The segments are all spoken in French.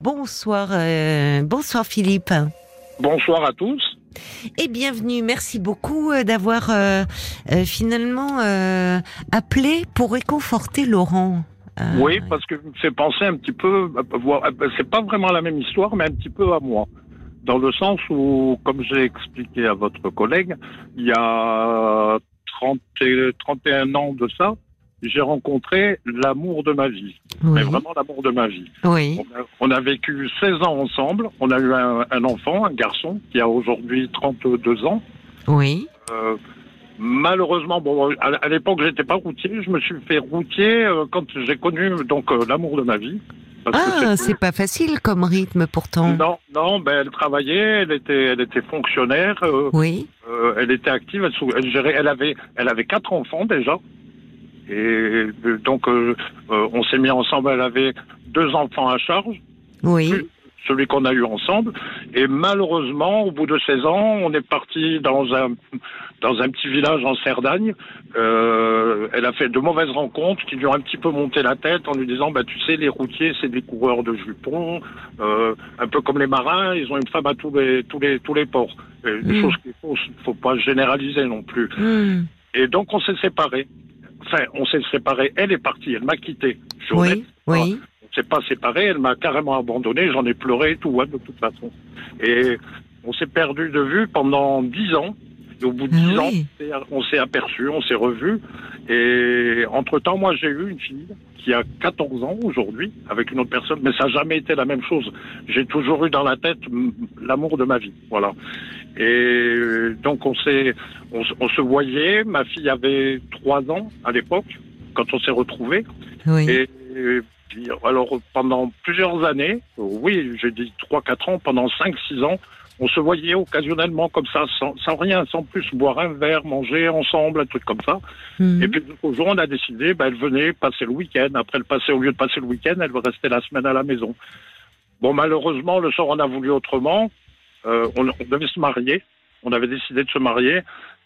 Bonsoir, euh, bonsoir Philippe. Bonsoir à tous. Et bienvenue. Merci beaucoup euh, d'avoir euh, euh, finalement appelé pour réconforter Laurent. Oui, parce que c'est pensé un petit peu, c'est pas vraiment la même histoire, mais un petit peu à moi. Dans le sens où, comme j'ai expliqué à votre collègue, il y a 30 et- 31 ans de ça, j'ai rencontré l'amour de ma vie. Mais vraiment l'amour de ma vie. oui, On a, on a vécu 16 ans ensemble. On a eu un, un enfant, un garçon, qui a aujourd'hui 32 ans. oui. Euh, malheureusement, bon, à, à l'époque, j'étais pas routier. Je me suis fait routier euh, quand j'ai connu donc euh, l'amour de ma vie. Parce Ah, c'est pas facile comme rythme pourtant. non, non, ben elle travaillait, elle était, elle était fonctionnaire, Oui, elle était active, elle, elle gérait, elle avait, elle avait quatre enfants déjà. Et euh, donc, euh, euh, on s'est mis ensemble. Elle avait deux enfants à charge. oui. celui qu'on a eu ensemble. Et malheureusement, au bout de 16 ans, on est parti dans un dans un petit village en Cerdagne. Euh, elle a fait de mauvaises rencontres qui lui ont un petit peu monté la tête en lui disant bah tu sais les routiers c'est des coureurs de jupons, euh, un peu comme les marins, ils ont une femme à tous les tous les tous les ports. Des Mm. choses qu'il faut faut pas généraliser non plus. Hmm, Et donc on s'est séparés. Enfin, on s'est séparés. Elle est partie, elle m'a quitté. Oui, oui. On s'est pas séparés, elle m'a carrément abandonné, j'en ai pleuré et tout, hein, de toute façon. Et on s'est perdu de vue pendant dix ans. Et au bout de dix Ah ans, oui. on s'est- aperçu, on s'est revu. Et entre-temps, moi, j'ai eu une fille qui a 14 ans aujourd'hui, avec une autre personne, mais ça n'a jamais été la même chose. J'ai toujours eu dans la tête l'amour de ma vie, voilà. Et donc, on s'est, on, se voyait. Ma fille avait trois ans à l'époque, quand on s'est retrouvés. oui. Et, et puis, alors, pendant plusieurs années, oui, j'ai dit 3-4 ans, pendant 5-6 ans, on se voyait occasionnellement comme ça, sans, sans rien, sans plus, boire un verre, manger ensemble, un truc comme ça. Hmm. Et puis, au jour, on a décidé, ben, elle venait passer le week-end. Après, elle passait, au lieu de passer le week-end, elle veut rester la semaine à la maison. Bon, malheureusement, le soir, on a voulu autrement. Euh, on, on devait se marier. On avait décidé de se marier.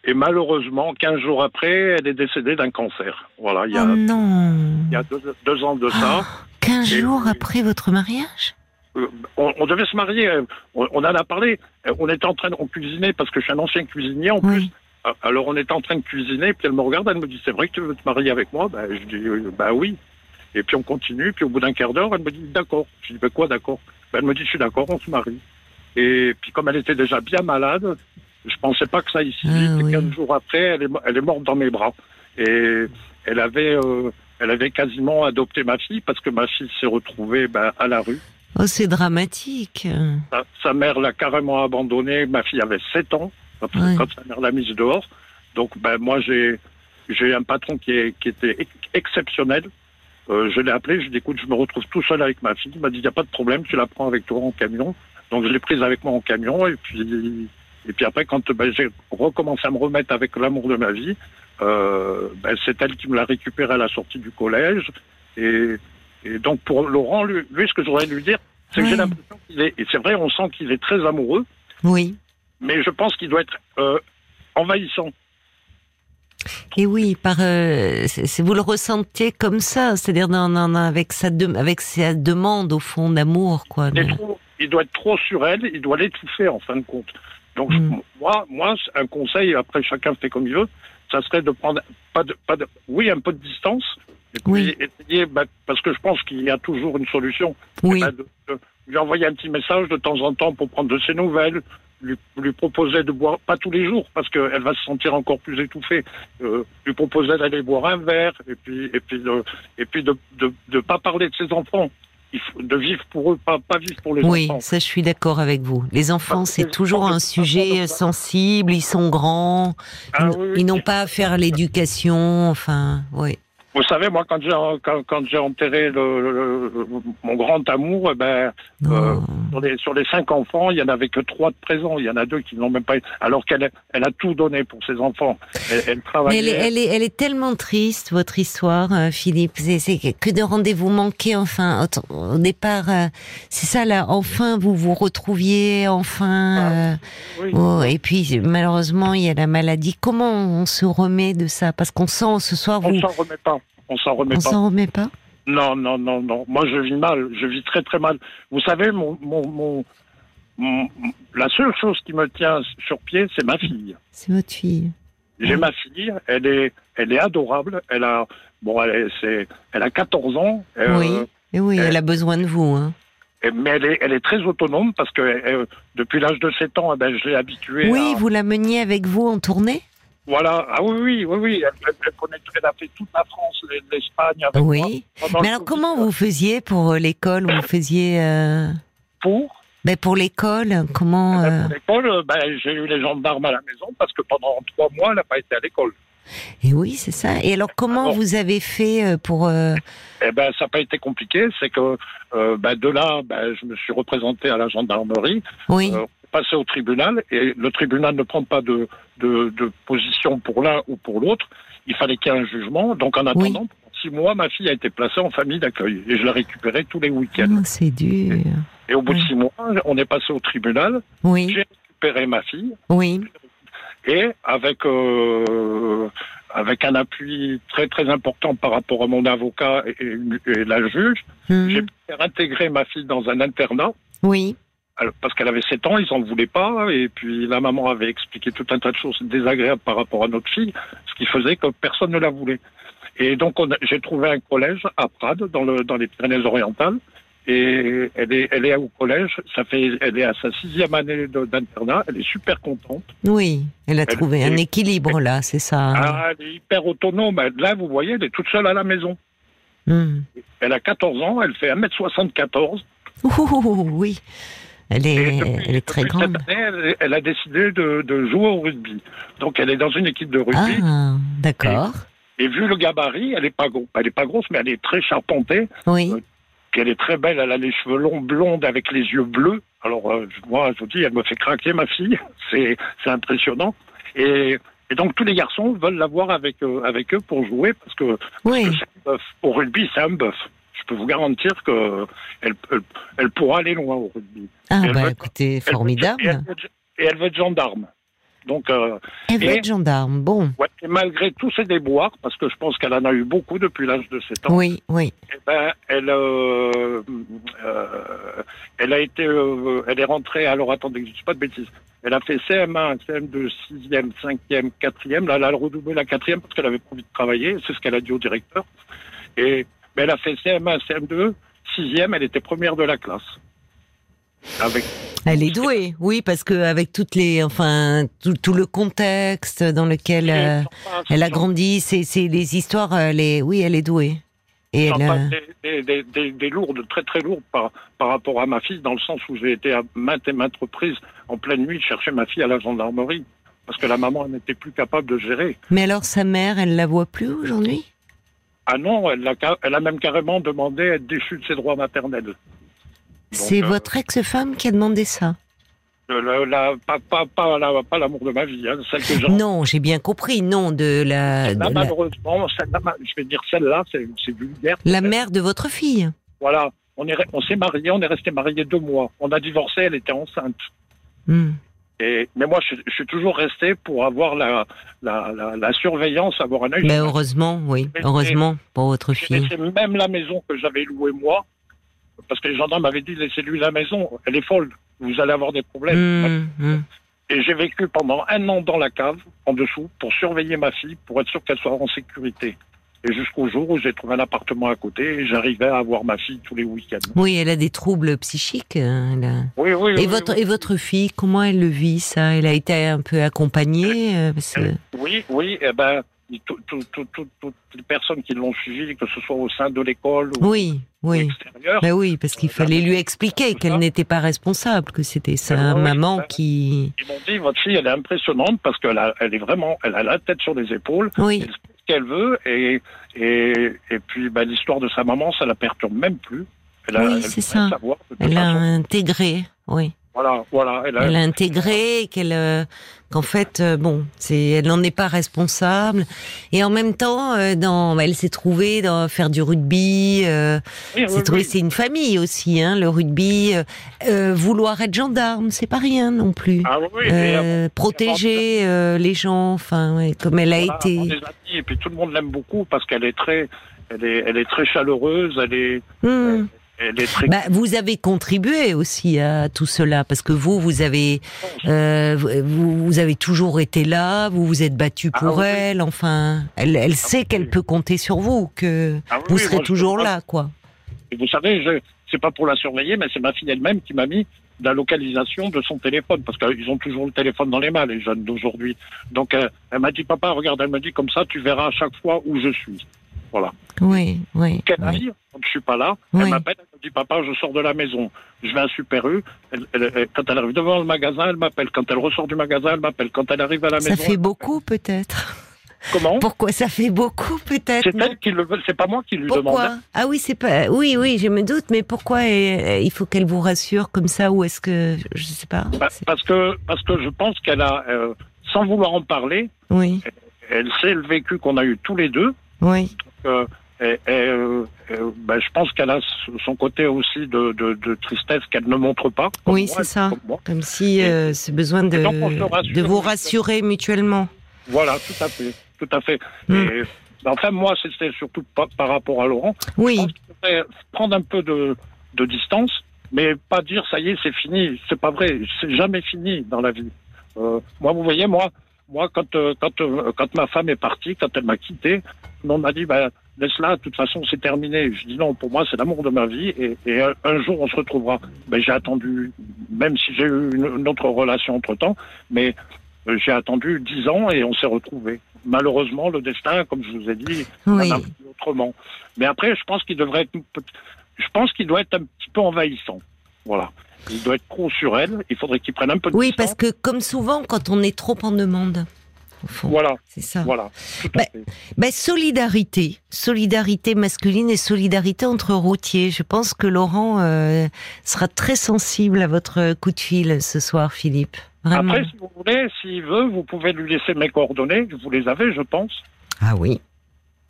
Et malheureusement, 15 jours après, elle est décédée d'un cancer. Voilà, il y a, Oh non. il y a deux, deux ans de ça. Oh, 15 Et- jours après votre mariage? On, on devait se marier. euh, On, on en a parlé. Euh, On était en train de on cuisiner parce que je suis un ancien cuisinier en plus. Oui. Euh, Alors on était en train de cuisiner, puis elle me regarde, elle me dit c'est vrai que tu veux te marier avec moi? Ben je dis euh, bah oui. Et puis on continue, puis au bout d'un quart d'heure, elle me dit d'accord. Je dis ben quoi d'accord? Ben elle me dit je suis d'accord, on se marie. Et puis comme elle était déjà bien malade, je pensais pas que ça ici. Ah, oui. 15 jours après, elle est, mo- elle est morte dans mes bras. Et elle avait, euh, elle avait quasiment adopté ma fille parce que ma fille s'est retrouvée ben, à la rue. Oh, c'est dramatique. Sa, sa mère l'a carrément abandonnée. Ma fille avait 7 ans quand, Ouais. quand sa mère l'a mise dehors. Donc, ben, moi, j'ai j'ai un patron qui, est, qui était ex- exceptionnel. Euh, je l'ai appelé, je lui ai dit, écoute, je me retrouve tout seul avec ma fille. Il m'a dit, il n'y a pas de problème, tu la prends avec toi en camion. Donc, je l'ai prise avec moi en camion. Et puis, et puis après, quand ben, j'ai recommencé à me remettre avec l'amour de ma vie, euh, ben, c'est elle qui me l'a récupéré à la sortie du collège. Et, et donc, pour Laurent, lui, lui, ce que je voudrais lui dire, c'est que j'ai l'impression qu'il est, et c'est vrai, on sent qu'il est très amoureux, Oui. mais je pense qu'il doit être euh, envahissant. Et oui, par euh, vous le ressentiez comme ça, c'est-à-dire avec sa de- avec sa demande au fond d'amour, quoi. Il, trop- doit être trop sur elle, il doit l'étouffer en fin de compte. Donc Mm. moi, moi, un conseil, après chacun fait comme il veut, ça serait de prendre pas de, pas de, oui, un peu de distance, et puis Oui. essayer, bah, parce que je pense qu'il y a toujours une solution. Oui. Bah, de- de lui envoyer un petit message de temps en temps pour prendre de ses nouvelles, lui, lui proposer de boire, pas tous les jours, parce qu'elle va se sentir encore plus étouffée, euh, lui proposer d'aller boire un verre, et puis, et puis, de, et puis de, de, de pas parler de ses enfants. De vivre pour eux, pas, pas vivre pour les Oui, enfants. ça je suis d'accord avec vous. Les enfants, c'est toujours un sujet de- sensible, ils sont grands, Ah ils, oui, oui. ils n'ont pas à faire l'éducation, enfin, oui. Vous savez, moi, quand j'ai quand, quand j'ai enterré le, le- le- mon grand amour, eh ben, Non. sur les sur les cinq enfants, il y en avait que trois de présents. Il y en a deux qui n'ont même pas. Alors qu'elle a- elle a tout donné pour ses enfants. Elle, elle travaillait. elle est, elle, est, elle est tellement triste, votre histoire, euh, Philippe. C'est que de rendez-vous manqués, enfin, au, départ, euh, c'est ça, là, enfin, vous vous retrouviez, enfin. euh, Oui. oh, et puis, malheureusement, il y a la maladie. Comment on se remet de ça? Parce qu'on sent ce soir, On vous. s'en remet pas. On s'en remet On pas. s'en remet pas Non, non, non, non. Moi, je vis mal. Je vis très, très mal. Vous savez, mon, mon, mon, mon- la seule chose qui me tient sur pied, c'est ma fille. C'est votre fille. J'ai Ouais. ma fille. Elle est, elle est adorable. Elle a, bon, elle, est- elle a 14 ans. euh, oui. Et oui, euh, elle a besoin de vous. Hein. et- mais elle est, elle est très autonome parce que euh, depuis l'âge de 7 ans, eh ben, je l'ai habituée. Oui, à- vous la meniez avec vous en tournée? Voilà. Ah oui, oui, oui, oui. Elle, elle, elle connaît- elle a fait toute la France, l'Espagne avec. Oui. Mais alors, comment vous faisiez pour euh, l'école? Vous faisiez. euh, Pour? Ben, pour l'école, comment. Ben, euh, Pour l'école, euh, ben, j'ai eu les gendarmes à la maison parce que pendant trois mois, elle n'a pas été à l'école. Et oui, c'est ça. Et alors, comment Alors- vous avez fait euh, pour. euh, Eh ben, ça n'a pas été compliqué. C'est que euh, ben, de là, ben, je me suis représenté à la gendarmerie, Oui. Passé au tribunal, et le tribunal ne prend pas de, de, de position pour l'un ou pour l'autre. Il fallait qu'il y ait un jugement. Donc, en attendant, pendant six mois, ma fille a été placée en famille d'accueil et je la récupérais tous les week-ends. Oh, c'est dur. Et au bout de six mois, on est passé au tribunal. Oui. J'ai récupéré ma fille. Oui. et avec euh, avec un appui très très important par rapport à mon avocat et, la juge, Mhm. j'ai pu faire intégrer ma fille dans un internat Oui. Parce qu'elle avait 7 ans, ils en voulaient pas et puis la maman avait expliqué tout un tas de choses désagréables par rapport à notre fille, ce qui faisait que personne ne la voulait. Et donc j'ai trouvé un collège à Prades dans le dans les Pyrénées-Orientales et elle est elle est au collège, ça fait elle est à sa sixième année d'internat, elle est super contente. Oui. Elle a Elle- trouvé un elle- équilibre là, c'est ça. hein. Ah, elle est hyper autonome. Là, vous voyez, elle est toute seule à la maison. Mhm. Elle a 14 ans, elle fait 1m74. Ouh, oui. Elle est, depuis- elle est très grande. Cette année, elle, a décidé de, de jouer au rugby. Donc, elle est dans une équipe de rugby. Ah, d'accord. Et vu le gabarit, elle est pas grosse. Elle est pas grosse, mais elle est très charpentée. Oui. Puis elle est très belle. Elle a les cheveux longs, blondes, avec les yeux bleus. Alors, euh, moi, je vous dis, elle me fait craquer, ma fille. C'est, impressionnant. Et, et donc, tous les garçons veulent la voir avec, euh, avec eux pour jouer parce que Oui. que un bœuf. Au rugby, c'est un bœuf. Je peux vous garantir que elle, pourra aller loin au rugby. Ah, bah veut- écoutez, formidable. Et elle, veut, et elle veut être gendarme. Donc, euh, Elle veut et- être gendarme. Bon. ouais, et malgré tous ses déboires, parce que je pense qu'elle en a eu beaucoup depuis l'âge de 7 ans, Oui, oui. eh ben, elle, euh, euh, elle a été, elle est rentrée. Alors attendez, je dis pas de bêtises. Elle a fait CM1, CM2, 6e, 5e, 4e. Là, elle a redoublé la 4e parce qu'elle avait pas envie de travailler. C'est ce qu'elle a dit au directeur. Et mais elle a fait CM1, CM2, 6e. Elle était première de la classe. Avec Elle est douée, oui, parce que avec toutes les, enfin, tout, tout le contexte dans lequel euh, elle a grandi, c'est, les histoires, elle est, oui, elle est douée. Et elle, euh, des, des, des, des lourdes, très très lourdes par, par rapport à ma fille, dans le sens où j'ai été à maintes et maintes reprises en pleine nuit chercher ma fille à la gendarmerie, parce que la maman elle n'était plus capable de gérer. mais alors sa mère, elle la voit plus aujourd'hui? Ah non, elle a, ca- elle a même carrément demandé à être déchue de ses droits maternels. C'est euh, votre ex-femme qui a demandé ça Euh, la- la- pas, pas, pas, la- pas l'amour de ma vie, hein, celle que j'ai. Non, j'ai bien compris, non, de la, de malheureusement, je vais dire celle-là, c'est vulgaire. la mère de votre fille. Voilà, on est, re- on s'est mariés, on est resté mariés deux mois. On a divorcé, elle était enceinte. Hmm. Et, mais moi, je, je suis toujours resté pour avoir la, la, la, la surveillance, avoir un œil. Sur- heureusement, oui, Mais- heureusement pour votre fille. laissé même la maison que j'avais louée moi, parce que les gendarmes m'avaient dit laissez-lui la maison, elle est folle, vous allez avoir des problèmes. Hmm, hmm. Et j'ai vécu pendant un an dans la cave, en dessous, pour surveiller ma fille, pour être sûr qu'elle soit en sécurité. Et jusqu'au jour où j'ai trouvé un appartement à côté et j'arrivais à voir ma fille tous les week-ends. Oui, elle a des troubles psychiques. hein, a- Oui, oui. Et oui, votre oui. et votre fille, comment elle le vit ça? Elle a été un peu accompagnée euh, parce que- Oui, oui, eh ben, tout- tout- tout- tout- toutes les personnes qui l'ont suivi, que ce soit au sein de l'école ou Oui, ou oui. extérieur, Ben oui, parce qu'il fallait lui expliquer qu'elle n'était pas responsable, que c'était sa oui, maman bah- qui. ils m'ont dit votre fille, elle est impressionnante parce qu'elle a, elle est vraiment, elle a la tête sur les épaules, Oui, elle qu'elle veut et et, et puis ben, l'histoire de sa maman, ça la perturbe même plus. Elle a, Oui, c'est ça. elle a façon. intégré. Oui, Voilà, voilà. Elle a, elle a intégré qu'elle, euh, qu'en fait, euh, bon, c'est, elle n'en est pas responsable. Et en même temps, euh, dans, elle s'est trouvée dans faire du rugby. Euh, oui, c'est oui, trouvé, oui. c'est une famille aussi, hein, le rugby. Vouloir être gendarme, c'est pas rien non plus. Ah et protéger euh, les gens, enfin, ouais, comme elle a Voilà, été. on les et puis tout le monde l'aime beaucoup parce qu'elle est très, elle est, elle est très chaleureuse, elle est, elle est très. Bah, vous avez contribué aussi à tout cela parce que vous, vous avez, euh, vous, vous avez toujours été là, vous vous êtes battu Ah pour oui. elle. Enfin, elle, elle sait qu'elle oui. peut compter sur vous, que Ah vous oui, serez moi, toujours là, quoi. Et vous savez, je, c'est pas pour la surveiller, mais c'est ma fille elle-même qui m'a mis la localisation de son téléphone, parce qu'ils ont toujours le téléphone dans les mains, les jeunes d'aujourd'hui. Donc, euh, elle m'a dit, papa, regarde, elle m'a dit, comme ça, tu verras à chaque fois où je suis. Voilà. Oui, oui. Qu'elle oui. quand je suis pas là, Oui. elle m'appelle, elle me dit, papa, je sors de la maison. Je vais à Super U. Elle- elle- elle- quand elle arrive devant le magasin, elle m'appelle. Quand elle ressort du magasin, elle m'appelle. Quand elle arrive à la Ça maison. fait elle beaucoup, peut-être. Comment? Pourquoi ça fait beaucoup, peut-être C'est elle qui le veut, c'est pas moi qui lui demande. Pourquoi Ah oui, c'est pas. Oui, oui, je me doute, mais pourquoi il faut qu'elle vous rassure comme ça ou est-ce que je sais pas Bah, parce que parce que je pense qu'elle a, euh, sans vouloir en parler, Oui, elle sait le vécu qu'on a eu tous les deux. oui. Euh, et, et, ben, je pense qu'elle a son côté aussi de, de, de tristesse qu'elle ne montre pas. Oui, c'est ça. comme si euh, c'est besoin de, vous rassurer mutuellement. Voilà, tout à fait, tout à fait. Hmm. Et, ben, enfin, moi, c'était surtout par rapport à Laurent. Oui, Je pense prendre un peu de, de distance, mais pas dire ça y est, c'est fini. C'est pas vrai. C'est jamais fini dans la vie. Euh, moi, vous voyez, moi, moi, quand euh, quand euh, quand ma femme est partie, quand elle m'a quitté, on m'a dit, ben, laisse-la. De toute façon, c'est terminé. Je dis non. Pour moi, c'est l'amour de ma vie, et, et un, un jour, on se retrouvera. Ben, j'ai attendu, même si j'ai eu une, une autre relation entre temps, mais euh, j'ai attendu dix ans et on s'est retrouvés. Malheureusement, le destin, comme je vous ai dit, oui. un peu autrement. Mais après, je pense qu'il devrait être, je pense qu'il doit être un petit peu envahissant. Voilà. Il doit être trop sur elle. Il faudrait qu'il prenne un peu de Oui, distance. parce que comme souvent, quand on est trop en demande, au fond, Voilà, c'est ça. voilà. Bah. Ben, solidarité, solidarité masculine et solidarité entre routiers. Je pense que Laurent euh, sera très sensible à votre coup de fil ce soir, Philippe. Vraiment. Après, si vous voulez, s'il veut, vous pouvez lui laisser mes coordonnées. Vous les avez, je pense. Ah oui.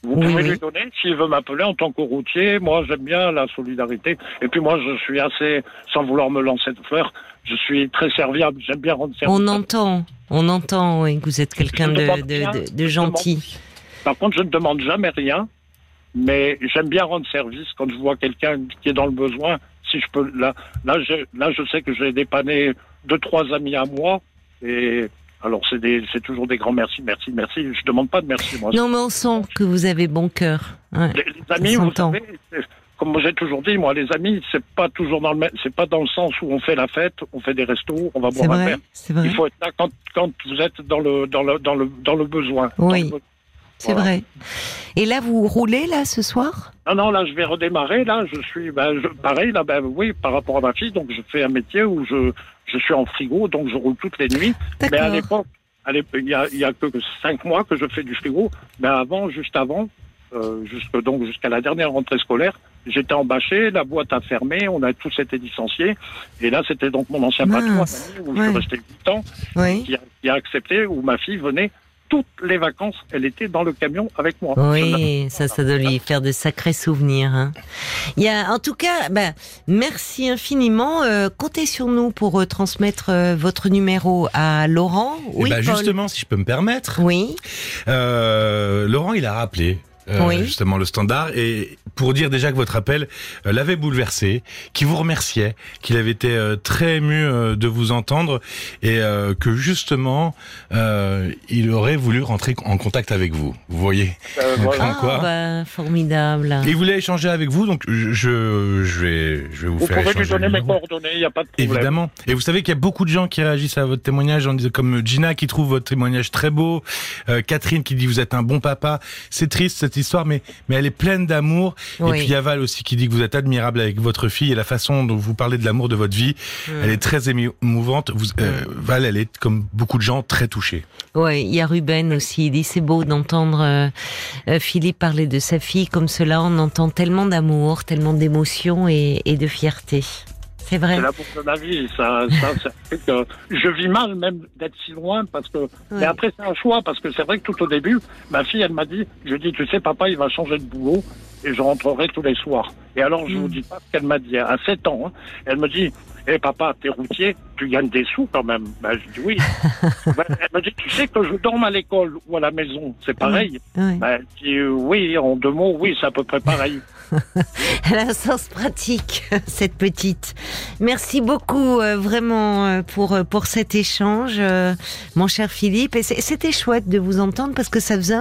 Vous Oui, pouvez oui. lui donner. S'il veut m'appeler en tant que routier, moi, j'aime bien la solidarité. Et puis moi, je suis assez, sans vouloir me lancer de fleurs, je suis très serviable. J'aime bien rendre service. On entend, on entend oui, que vous êtes quelqu'un de, de, de- de gentil. Par contre, je ne demande jamais rien, mais j'aime bien rendre service quand je vois quelqu'un qui est dans le besoin. Si je peux, là, là, je, là, je sais que j'ai dépanné deux, trois amis à moi, et alors c'est toujours des grands merci, merci, merci. Je demande pas de merci, moi. Non, mais on sent que vous avez bon cœur. Ouais. Les, les amis, vous savez, comme j'ai toujours dit, moi, les amis, c'est pas toujours dans le, c'est pas dans le sens où on fait la fête, on fait des restos, on va boire un verre. c'est vrai, Il faut être là quand, quand vous êtes dans le, dans le, dans le, dans le besoin. Oui. C'est voilà. vrai. Et là, vous roulez là ce soir? Non, non, là, je vais redémarrer. Là, je suis, ben, je, pareil, là, ben, oui, par rapport à ma fille. Donc, je fais un métier où je, je suis en frigo, donc je roule toutes les nuits. Mais à l'époque, il y a, il y a que cinq mois que je fais du frigo. Mais avant, juste avant, euh, jusque, donc, jusqu'à la dernière rentrée scolaire, j'étais embâché, la boîte a fermé, on a tous été licenciés. Et là, c'était donc mon ancien patron, où je Ouais. resté huit ans, Oui. qui a, qui a accepté, où ma fille venait toutes les vacances, elle était dans le camion avec moi. Oui, ça, ça doit lui faire de sacrés souvenirs. hein. Il y a, en tout cas, ben, merci infiniment. Euh, comptez sur nous pour euh, transmettre euh, votre numéro à Laurent. Eh Oui, ben, Paul. justement, si je peux me permettre, Oui, euh, Laurent, il a rappelé. Euh, Oui. justement le standard et pour dire déjà que votre appel euh, l'avait bouleversé, qu'il vous remerciait, qu'il avait été euh, très ému euh, de vous entendre et euh, que justement euh, il aurait voulu rentrer en contact avec vous. Vous voyez Euh, voilà. Comme quoi Ah, bah, formidable. Il voulait échanger avec vous, donc je, je, vais, je vais vous, Vous faire pouvez lui échanger donner mes coordonnées, il n'y a pas de problème. Évidemment. Et vous savez qu'il y a beaucoup de gens qui réagissent à votre témoignage, en disant, comme Gina qui trouve votre témoignage très beau, euh, Catherine qui dit vous êtes un bon papa. C'est triste cette histoire, mais mais elle est pleine d'amour. Oui. Et puis il y a Val aussi qui dit que vous êtes admirable avec votre fille et la façon dont vous parlez de l'amour de votre vie, elle est très émouvante. Vous, euh, Val, elle est comme beaucoup de gens très touchée. Ouais, il y a Ruben aussi. Il dit c'est beau d'entendre euh, euh, Philippe parler de sa fille comme cela. On entend tellement d'amour, tellement d'émotion et, et de fierté. C'est vrai. C'est l'amour de ma vie. Ça, ça, ça fait que je vis mal même d'être si loin parce que. Mais après, c'est un choix parce que c'est vrai que tout au début, ma fille, elle m'a dit, je dis, tu sais, papa, il va changer de boulot et je rentrerai tous les soirs. Et alors, je Mm. vous dis pas ce qu'elle m'a dit à 7 ans. hein. Elle me dit, hé papa, t'es routier, tu gagnes des sous quand même. Ben, je dis oui. Ben, elle m'a dit, tu sais que je dorme à l'école ou à la maison, c'est pareil. Ben, je dis, oui, en deux mots, oui, c'est à peu près pareil. Elle a un sens pratique, cette petite. Merci beaucoup, euh, vraiment, euh, pour, euh, pour cet échange, euh, mon cher Philippe. Et c'est- c'était chouette de vous entendre parce que ça faisait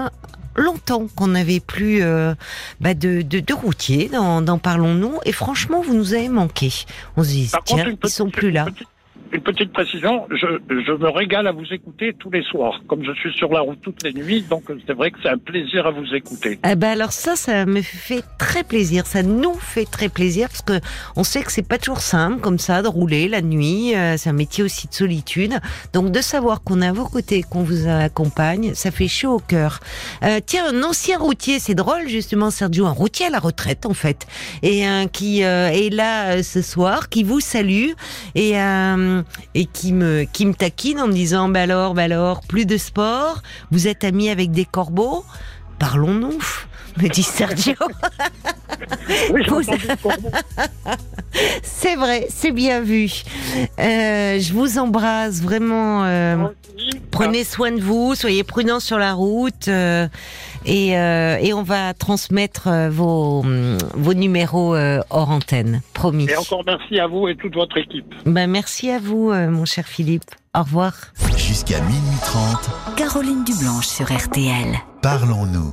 longtemps qu'on n'avait plus euh, bah, de, de, de routiers dans, dans Parlons-nous. Et franchement, vous nous avez manqué. On se dit, tiens, contre, ils sont petite- plus là. Petite, une petite précision, je, je me régale à vous écouter tous les soirs. Comme je suis sur la route toutes les nuits, donc c'est vrai que c'est un plaisir à vous écouter. Ah bah alors ça, ça me fait très plaisir. Ça nous fait très plaisir parce que on sait que c'est pas toujours simple comme ça de rouler la nuit. euh, c'est un métier aussi de solitude. Donc de savoir qu'on est à vos côtés, qu'on vous accompagne, ça fait chaud au cœur. Euh, tiens, un ancien routier, c'est drôle justement, Sergio, un routier à la retraite en fait, et un qui euh, est là euh, ce soir, qui vous salue et euh, et qui me qui me taquine en me disant bah alors, bah alors, plus de sport. Vous êtes ami avec des corbeaux? Parlons-nous, me dit Sergio. Oui, c'est vrai, c'est bien vu. Euh, je vous embrasse vraiment. euh, prenez soin de vous, soyez prudents sur la route. euh, et, euh, et on va transmettre euh, vos, hum, vos numéros euh, hors antenne, promis. Et encore merci à vous et toute votre équipe. Ben, merci à vous, euh, mon cher Philippe. Au revoir. Jusqu'à minuit 30, Caroline Dublanche sur RTL. parlons-nous.